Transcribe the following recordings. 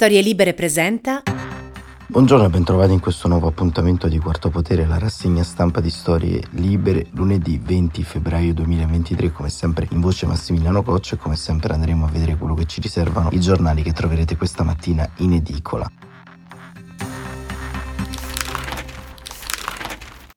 Storie Libere presenta. Buongiorno e bentrovati in questo nuovo appuntamento di Quarto Potere, la rassegna stampa di Storie Libere, lunedì 20 febbraio 2023, come sempre in voce Massimiliano Coccia e come sempre andremo a vedere quello che ci riservano i giornali che troverete questa mattina in edicola.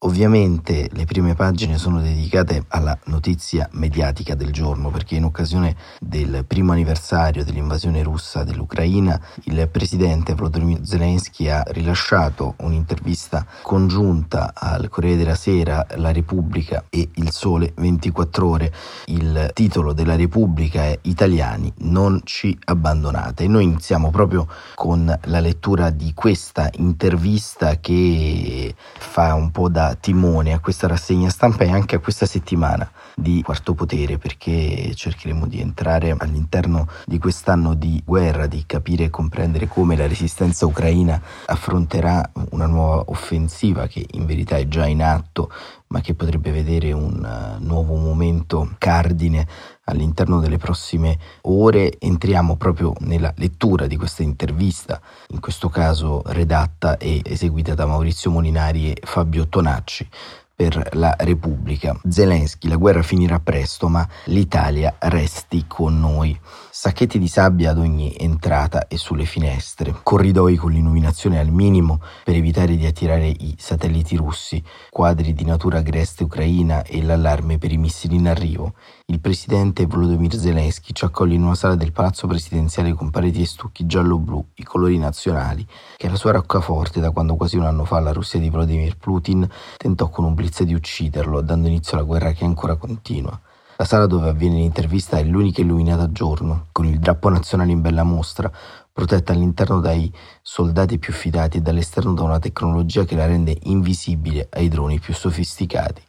Ovviamente le prime pagine sono dedicate alla notizia mediatica del giorno perché in occasione del primo anniversario dell'invasione russa dell'Ucraina il presidente Volodymyr Zelensky ha rilasciato un'intervista congiunta al Corriere della Sera, La Repubblica e Il Sole 24 ore. Il titolo della Repubblica è Italiani non ci abbandonate e noi iniziamo proprio con la lettura di questa intervista che fa un po' da timone a questa rassegna stampa e anche a questa settimana di Quarto Potere perché cercheremo di entrare all'interno di quest'anno di guerra, di capire e comprendere come la resistenza ucraina affronterà una nuova offensiva che in verità è già in atto ma che potrebbe vedere un uh, nuovo momento cardine all'interno delle prossime ore. Entriamo proprio nella lettura di questa intervista, in questo caso redatta e eseguita da Maurizio Molinari e Fabio Tonacci per la Repubblica. Zelensky, la guerra finirà presto, ma l'Italia resti con noi. Sacchetti di sabbia ad ogni entrata e sulle finestre, corridoi con l'illuminazione al minimo per evitare di attirare i satelliti russi, quadri di natura agreste ucraina e l'allarme per i missili in arrivo. Il presidente Volodymyr Zelensky ci accoglie in una sala del palazzo presidenziale con pareti e stucchi giallo-blu, i colori nazionali, che è la sua roccaforte da quando quasi un anno fa la Russia di Vladimir Putin tentò con un blitz di ucciderlo, dando inizio alla guerra che ancora continua. La sala dove avviene l'intervista è l'unica illuminata a giorno, con il drappo nazionale in bella mostra, protetta all'interno dai soldati più fidati e dall'esterno da una tecnologia che la rende invisibile ai droni più sofisticati.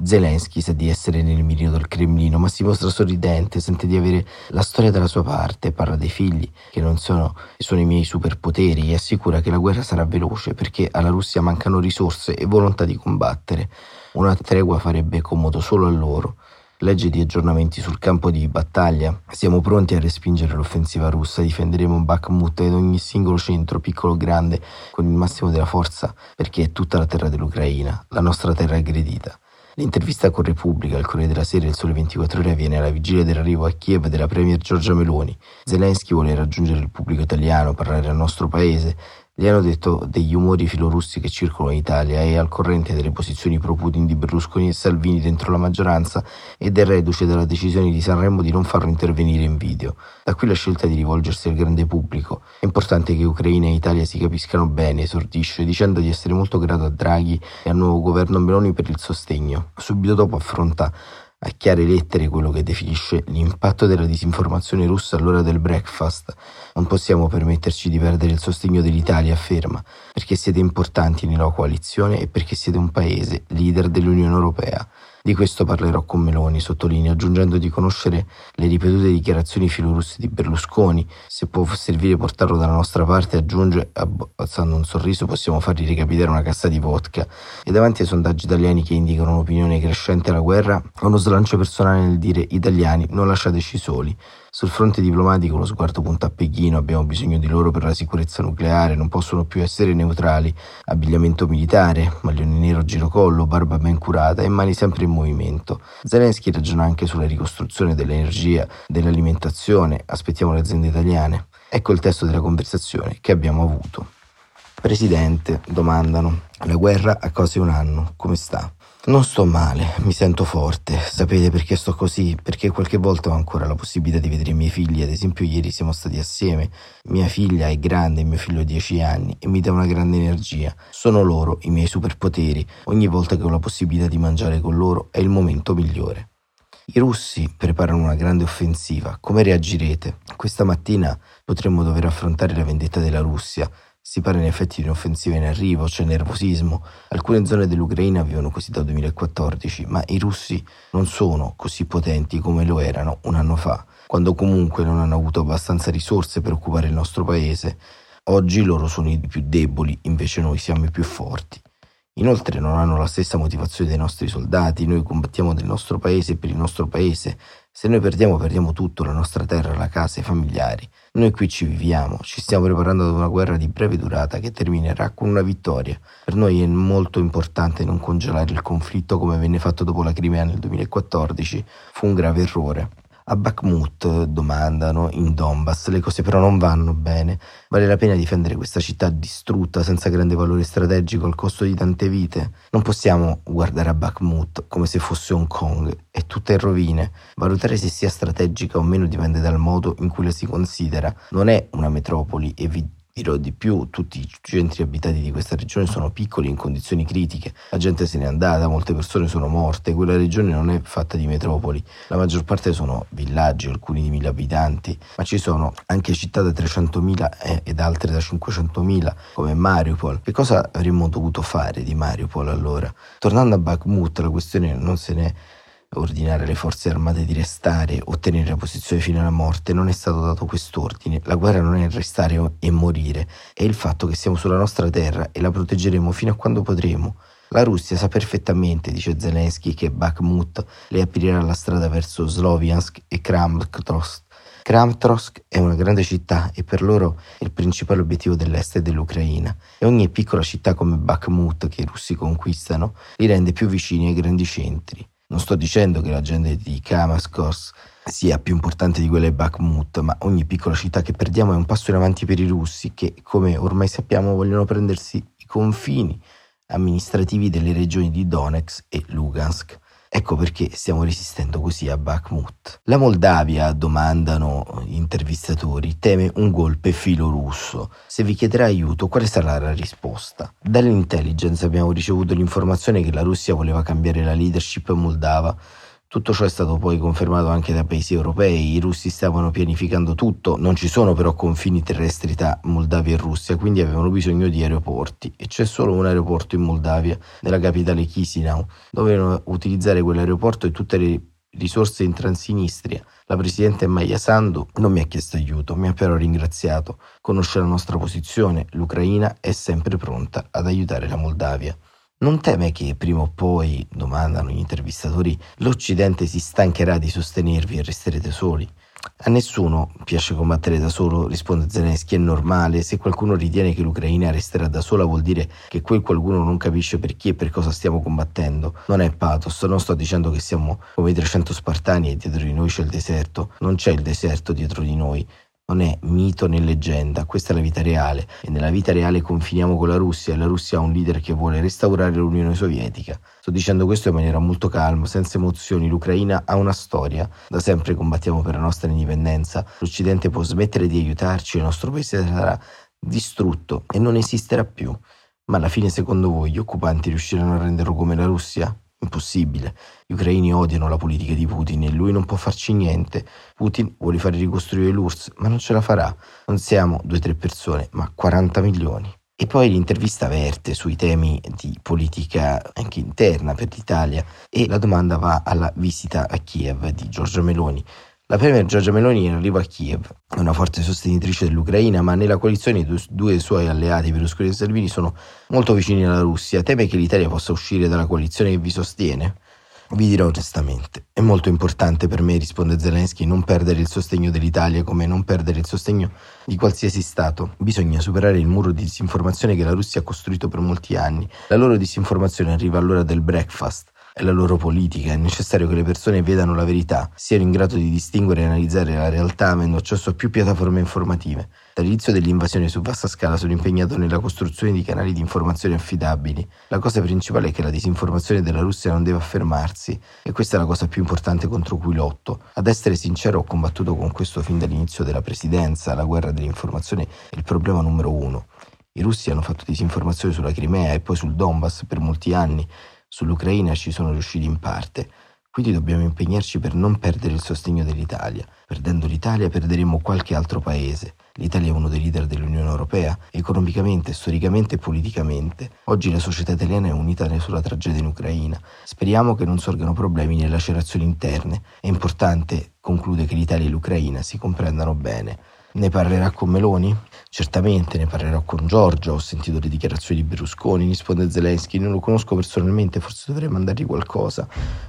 Zelensky sa di essere nel mirino del Cremlino, ma si mostra sorridente, sente di avere la storia dalla sua parte, parla dei figli, che non sono, sono i miei superpoteri, e assicura che la guerra sarà veloce perché alla Russia mancano risorse e volontà di combattere. Una tregua farebbe comodo solo a loro. Legge di aggiornamenti sul campo di battaglia. Siamo pronti a respingere l'offensiva russa, difenderemo Bakhmut ed ogni singolo centro, piccolo o grande, con il massimo della forza, perché è tutta la terra dell'Ucraina, la nostra terra aggredita. L'intervista con Repubblica, il Corriere della Sera e il Sole 24 Ore avviene alla vigilia dell'arrivo a Kiev della Premier Giorgia Meloni. Zelensky vuole raggiungere il pubblico italiano, parlare al nostro paese, gli hanno detto degli umori filorussi che circolano in Italia e al corrente delle posizioni pro-Putin di Berlusconi e Salvini dentro la maggioranza ed è reduce dalla decisione di Sanremo di non farlo intervenire in video. Da qui la scelta di rivolgersi al grande pubblico. È importante che Ucraina e Italia si capiscano bene, esordisce, dicendo di essere molto grato a Draghi e al nuovo governo Meloni per il sostegno. Subito dopo affronta a chiare lettere quello che definisce l'impatto della disinformazione russa all'ora del breakfast. Non possiamo permetterci di perdere il sostegno dell'Italia, afferma, perché siete importanti nella coalizione e perché siete un paese leader dell'Unione Europea. Di questo parlerò con Meloni, sottolinea, aggiungendo di conoscere le ripetute dichiarazioni filorusse di Berlusconi. Se può servire portarlo dalla nostra parte, aggiunge, abbassando un sorriso, possiamo fargli recapitare una cassa di vodka. E davanti ai sondaggi italiani che indicano un'opinione crescente alla guerra, uno slancio personale nel dire italiani, non lasciateci soli. Sul fronte diplomatico lo sguardo punta a Pechino, abbiamo bisogno di loro per la sicurezza nucleare, non possono più essere neutrali. Abbigliamento militare, maglione nero girocollo, barba ben curata e mani sempre in movimento. Zelensky ragiona anche sulla ricostruzione dell'energia, dell'alimentazione, aspettiamo le aziende italiane. Ecco il testo della conversazione che abbiamo avuto. Presidente, domandano, la guerra a quasi un anno, come sta? Non sto male, mi sento forte. Sapete perché sto così? Perché qualche volta ho ancora la possibilità di vedere i miei figli. Ad esempio, ieri siamo stati assieme. Mia figlia è grande, mio figlio ha 10 anni e mi dà una grande energia. Sono loro i miei superpoteri. Ogni volta che ho la possibilità di mangiare con loro è il momento migliore. I russi preparano una grande offensiva. Come reagirete? Questa mattina potremmo dover affrontare la vendetta della Russia si parla in effetti di un'offensiva in arrivo, c'è nervosismo. Alcune zone dell'Ucraina vivono così dal 2014, ma i russi non sono così potenti come lo erano un anno fa, quando comunque non hanno avuto abbastanza risorse per occupare il nostro paese. Oggi loro sono i più deboli, invece noi siamo i più forti. Inoltre non hanno la stessa motivazione dei nostri soldati, noi combattiamo nel nostro paese per il nostro paese, Se noi perdiamo, perdiamo tutto, la nostra terra, la casa, i familiari. Noi qui ci viviamo, ci stiamo preparando ad una guerra di breve durata che terminerà con una vittoria. Per noi è molto importante non congelare il conflitto come venne fatto dopo la Crimea nel 2014. Fu un grave errore. A Bakhmut, domandano, in Donbass, le cose però non vanno bene. Vale la pena difendere questa città distrutta, senza grande valore strategico, al costo di tante vite? Non possiamo guardare a Bakhmut come se fosse Hong Kong, è tutta in rovine. Valutare se sia strategica o meno dipende dal modo in cui la si considera. Non è una metropoli, evidente dirò di più, tutti i centri abitati di questa regione sono piccoli in condizioni critiche, la gente se n'è andata, molte persone sono morte, quella regione non è fatta di metropoli, la maggior parte sono villaggi, alcuni di mille abitanti, ma ci sono anche città da 300.000 ed altre da 500.000 come Mariupol. Che cosa avremmo dovuto fare di Mariupol allora? Tornando a Bakhmut, la questione non se n'è ordinare alle forze armate di restare o tenere la posizione fino alla morte, non è stato dato quest'ordine. La guerra non è restare e morire, è il fatto che siamo sulla nostra terra e la proteggeremo fino a quando potremo. La Russia sa perfettamente, dice Zelensky, che Bakhmut le aprirà la strada verso Sloviansk e Kramatorsk. Kramatorsk è una grande città e per loro è il principale obiettivo dell'est e dell'Ucraina e ogni piccola città come Bakhmut che i russi conquistano li rende più vicini ai grandi centri. Non sto dicendo che la gente di Kamaskos sia più importante di quella di Bakhmut, ma ogni piccola città che perdiamo è un passo in avanti per i russi che, come ormai sappiamo, vogliono prendersi i confini amministrativi delle regioni di Donetsk e Lugansk. Ecco perché stiamo resistendo così a Bakhmut. La Moldavia, domandano gli intervistatori, teme un golpe filorusso. Se vi chiederà aiuto, quale sarà la risposta? Dall'intelligence abbiamo ricevuto l'informazione che la Russia voleva cambiare la leadership moldava tutto ciò è stato poi confermato anche da paesi europei, i russi stavano pianificando tutto, non ci sono però confini terrestri tra Moldavia e Russia, quindi avevano bisogno di aeroporti e c'è solo un aeroporto in Moldavia, nella capitale Chisinau. Dovevano utilizzare quell'aeroporto e tutte le risorse in Transinistria. La presidente Maya Sandu non mi ha chiesto aiuto, mi ha però ringraziato. Conosce la nostra posizione, l'Ucraina è sempre pronta ad aiutare la Moldavia. Non teme che prima o poi, domandano gli intervistatori, l'Occidente si stancherà di sostenervi e resterete soli? A nessuno piace combattere da solo, risponde Zelensky, è normale, se qualcuno ritiene che l'Ucraina resterà da sola vuol dire che quel qualcuno non capisce per chi e per cosa stiamo combattendo. Non è pathos, non sto dicendo che siamo come i 300 spartani e dietro di noi c'è il deserto, non c'è il deserto dietro di noi, non è mito né leggenda, questa è la vita reale e nella vita reale confiniamo con la Russia e la Russia ha un leader che vuole restaurare l'Unione Sovietica. Sto dicendo questo in maniera molto calma, senza emozioni, l'Ucraina ha una storia, da sempre combattiamo per la nostra indipendenza, l'Occidente può smettere di aiutarci, il nostro paese sarà distrutto e non esisterà più. Ma alla fine secondo voi gli occupanti riusciranno a renderlo come la Russia? Impossibile. Gli ucraini odiano la politica di Putin e lui non può farci niente. Putin vuole fare ricostruire l'URSS, ma non ce la farà. Non siamo due o tre persone, ma 40 milioni. E poi l'intervista verte sui temi di politica anche interna per l'Italia e la domanda va alla visita a Kiev di Giorgia Meloni. La premier Giorgia Meloni arriva a Kiev, una forte sostenitrice dell'Ucraina, ma nella coalizione i due suoi alleati, Berlusconi e Salvini, sono molto vicini alla Russia. Teme che l'Italia possa uscire dalla coalizione che vi sostiene? Vi dirò onestamente, è molto importante per me, risponde Zelensky, non perdere il sostegno dell'Italia come non perdere il sostegno di qualsiasi Stato. Bisogna superare il muro di disinformazione che la Russia ha costruito per molti anni. La loro disinformazione arriva all'ora del breakfast è la loro politica, è necessario che le persone vedano la verità, siano in grado di distinguere e analizzare la realtà avendo accesso a più piattaforme informative. Dall'inizio dell'invasione su vasta scala sono impegnato nella costruzione di canali di informazione affidabili. La cosa principale è che la disinformazione della Russia non deve affermarsi e questa è la cosa più importante contro cui lotto. Ad essere sincero ho combattuto con questo fin dall'inizio della presidenza, la guerra dell'informazione è il problema numero uno. I russi hanno fatto disinformazione sulla Crimea e poi sul Donbass per molti anni Sull'Ucraina ci sono riusciti in parte, quindi dobbiamo impegnarci per non perdere il sostegno dell'Italia. Perdendo l'Italia perderemo qualche altro paese. L'Italia è uno dei leader dell'Unione Europea, economicamente, storicamente e politicamente. Oggi la società italiana è unita sulla tragedia in Ucraina. Speriamo che non sorgano problemi nelle lacerazioni interne. È importante, conclude, che l'Italia e l'Ucraina si comprendano bene. Ne parlerà con Meloni? Certamente ne parlerò con Giorgia, ho sentito le dichiarazioni di Berlusconi, risponde Zelensky, non lo conosco personalmente, forse dovrei mandargli qualcosa.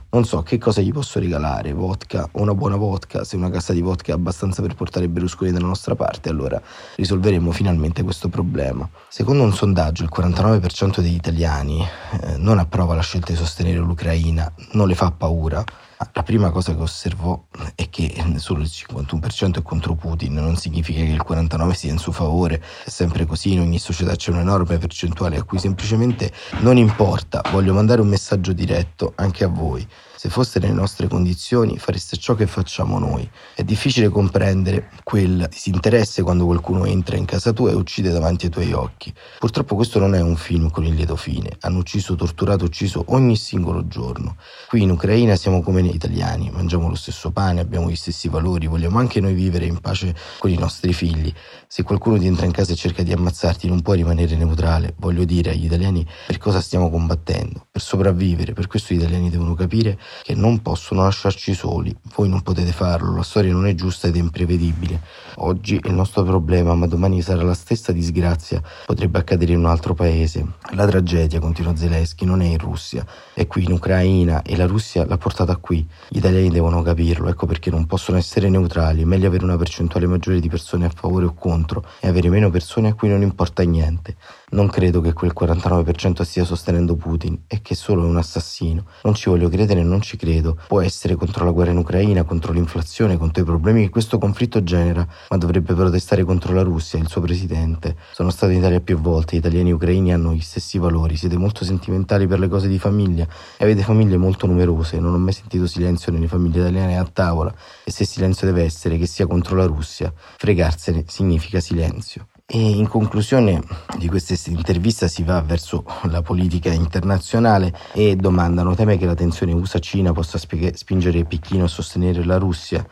Non so che cosa gli posso regalare, vodka o una buona vodka, se una cassa di vodka è abbastanza per portare Berlusconi dalla nostra parte, allora risolveremo finalmente questo problema. Secondo un sondaggio il 49% degli italiani eh, non approva la scelta di sostenere l'Ucraina, non le fa paura la prima cosa che osservò è che solo il 51% è contro Putin, non significa che il 49% sia in suo favore, è sempre così, in ogni società c'è un'enorme percentuale a cui semplicemente non importa, voglio mandare un messaggio diretto anche a voi. Se foste nelle nostre condizioni fareste ciò che facciamo noi. È difficile comprendere quel disinteresse quando qualcuno entra in casa tua e uccide davanti ai tuoi occhi. Purtroppo questo non è un film con il lieto fine. Hanno ucciso, torturato, ucciso ogni singolo giorno. Qui in Ucraina siamo come noi italiani, mangiamo lo stesso pane, abbiamo gli stessi valori, vogliamo anche noi vivere in pace con i nostri figli. Se qualcuno ti entra in casa e cerca di ammazzarti non puoi rimanere neutrale. Voglio dire agli italiani per cosa stiamo combattendo, per sopravvivere. Per questo gli italiani devono capire che non possono lasciarci soli. Voi non potete farlo, la storia non è giusta ed è imprevedibile. Oggi è il nostro problema, ma domani sarà la stessa disgrazia, potrebbe accadere in un altro paese. La tragedia, continua Zelensky, non è in Russia, è qui in Ucraina e la Russia l'ha portata qui. Gli italiani devono capirlo, ecco perché non possono essere neutrali, è meglio avere una percentuale maggiore di persone a favore o contro e avere meno persone a cui non importa niente. Non credo che quel 49% stia sostenendo Putin e che solo è un assassino. Non ci voglio credere e non ci credo. Può essere contro la guerra in Ucraina, contro l'inflazione, contro i problemi che questo conflitto genera, ma dovrebbe protestare contro la Russia, il suo presidente. Sono stato in Italia più volte, gli italiani e ucraini hanno gli stessi valori, siete molto sentimentali per le cose di famiglia e avete famiglie molto numerose. Non ho mai sentito silenzio nelle famiglie italiane a tavola e se silenzio deve essere, che sia contro la Russia. Fregarsene significa silenzio. E in conclusione di questa intervista si va verso la politica internazionale e domandano teme che la tensione USA-Cina possa spingere Pechino a sostenere la Russia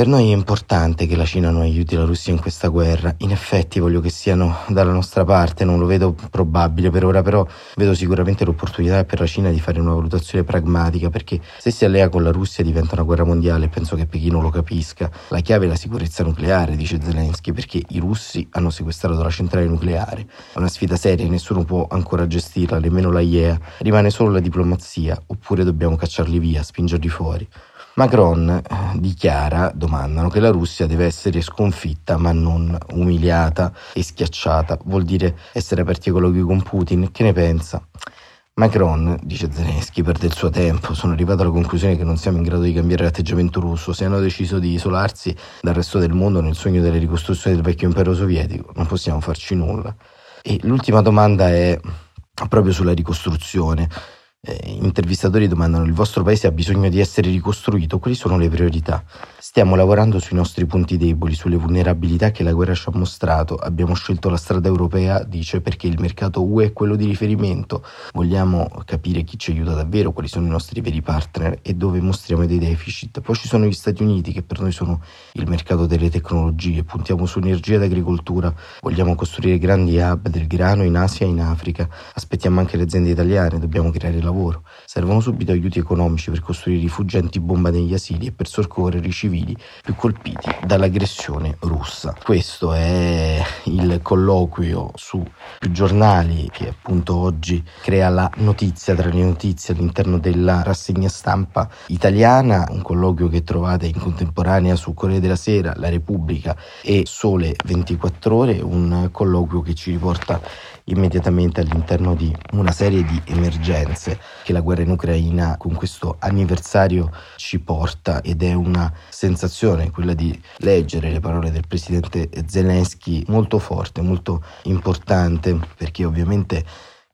per noi è importante che la Cina non aiuti la Russia in questa guerra. In effetti voglio che siano dalla nostra parte, non lo vedo probabile per ora, però vedo sicuramente l'opportunità per la Cina di fare una valutazione pragmatica, perché se si allea con la Russia diventa una guerra mondiale penso che Pechino lo capisca. La chiave è la sicurezza nucleare, dice Zelensky, perché i russi hanno sequestrato la centrale nucleare. È una sfida seria, nessuno può ancora gestirla, nemmeno la IEA. Rimane solo la diplomazia, oppure dobbiamo cacciarli via, spingerli fuori. Macron eh, dichiara, domandano, che la Russia deve essere sconfitta ma non umiliata e schiacciata. Vuol dire essere aperti ai colloqui con Putin. Che ne pensa? Macron, dice Zelensky, perde il suo tempo. Sono arrivato alla conclusione che non siamo in grado di cambiare l'atteggiamento russo. Se hanno deciso di isolarsi dal resto del mondo nel sogno della ricostruzione del vecchio impero sovietico, non possiamo farci nulla. E l'ultima domanda è proprio sulla ricostruzione. Eh, intervistatori domandano il vostro paese ha bisogno di essere ricostruito, quali sono le priorità? Stiamo lavorando sui nostri punti deboli, sulle vulnerabilità che la guerra ci ha mostrato. Abbiamo scelto la strada europea, dice, perché il mercato UE è quello di riferimento. Vogliamo capire chi ci aiuta davvero, quali sono i nostri veri partner e dove mostriamo dei deficit. Poi ci sono gli Stati Uniti che per noi sono il mercato delle tecnologie. Puntiamo su energia ed agricoltura. Vogliamo costruire grandi hub del grano in Asia e in Africa. Aspettiamo anche le aziende italiane, dobbiamo creare lavoro. Servono subito aiuti economici per costruire rifugi antibomba negli asili e per soccorrere i civili civili più colpiti dall'aggressione russa. Questo è il colloquio su più giornali che appunto oggi crea la notizia tra le notizie all'interno della rassegna stampa italiana, un colloquio che trovate in contemporanea su Corriere della Sera, La Repubblica e Sole 24 ore, un colloquio che ci riporta immediatamente all'interno di una serie di emergenze che la guerra in Ucraina con questo anniversario ci porta ed è una sensazione quella di leggere le parole del presidente Zelensky molto forte, molto importante perché ovviamente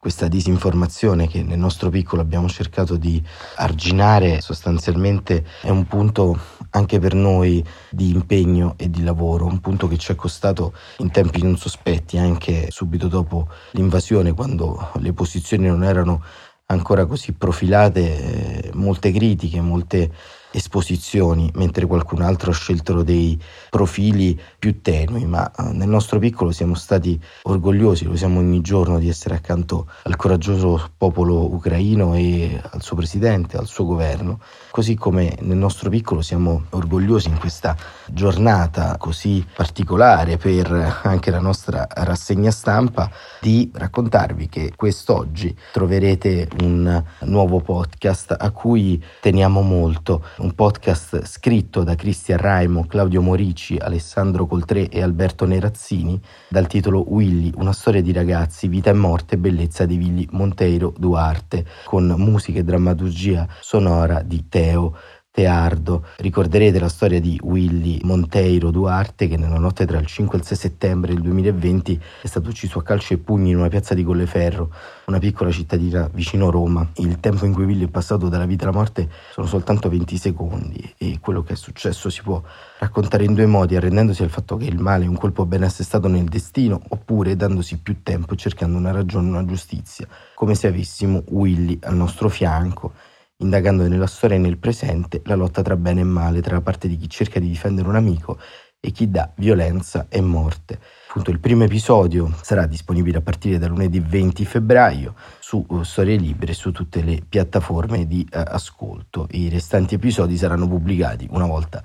questa disinformazione che nel nostro piccolo abbiamo cercato di arginare sostanzialmente è un punto anche per noi di impegno e di lavoro, un punto che ci è costato in tempi non sospetti, anche subito dopo l'invasione, quando le posizioni non erano ancora così profilate, molte critiche, molte esposizioni, mentre qualcun altro ha scelto dei profili più tenui, ma eh, nel nostro piccolo siamo stati orgogliosi, lo siamo ogni giorno di essere accanto al coraggioso popolo ucraino e al suo presidente, al suo governo, così come nel nostro piccolo siamo orgogliosi in questa giornata così particolare per anche la nostra rassegna stampa di raccontarvi che quest'oggi troverete un nuovo podcast a cui teniamo molto, un podcast scritto da Cristian Raimo, Claudio Morici, Alessandro Coltré e Alberto Nerazzini dal titolo Willy, una storia di ragazzi, vita e morte e bellezza di Willy Monteiro Duarte, con musica e drammaturgia sonora di Teo Teardo. Ricorderete la storia di Willy Monteiro Duarte che nella notte tra il 5 e il 6 settembre del 2020 è stato ucciso a calci e pugni in una piazza di Colleferro, una piccola cittadina vicino Roma. Il tempo in cui Willy è passato dalla vita alla morte sono soltanto 20 secondi e quello che è successo si può raccontare in due modi, arrendendosi al fatto che il male è un colpo ben assestato nel destino oppure dandosi più tempo e cercando una ragione, una giustizia, come se avessimo Willy al nostro fianco indagando nella storia e nel presente la lotta tra bene e male, tra la parte di chi cerca di difendere un amico e chi dà violenza e morte. Appunto, il primo episodio sarà disponibile a partire da lunedì 20 febbraio su uh, Storie Libere e su tutte le piattaforme di uh, ascolto. I restanti episodi saranno pubblicati una volta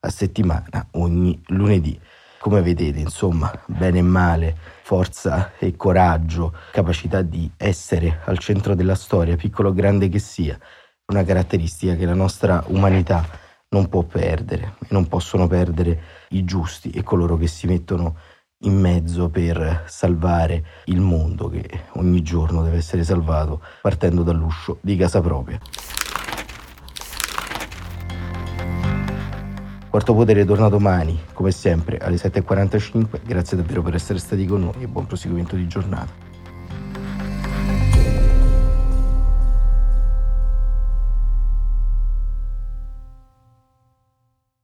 a settimana, ogni lunedì. Come vedete, insomma, bene e male, forza e coraggio, capacità di essere al centro della storia, piccolo o grande che sia, una caratteristica che la nostra umanità non può perdere e non possono perdere i giusti e coloro che si mettono in mezzo per salvare il mondo che ogni giorno deve essere salvato partendo dall'uscio di casa propria. Quarto Potere torna domani, come sempre, alle 7.45. Grazie davvero per essere stati con noi e buon proseguimento di giornata.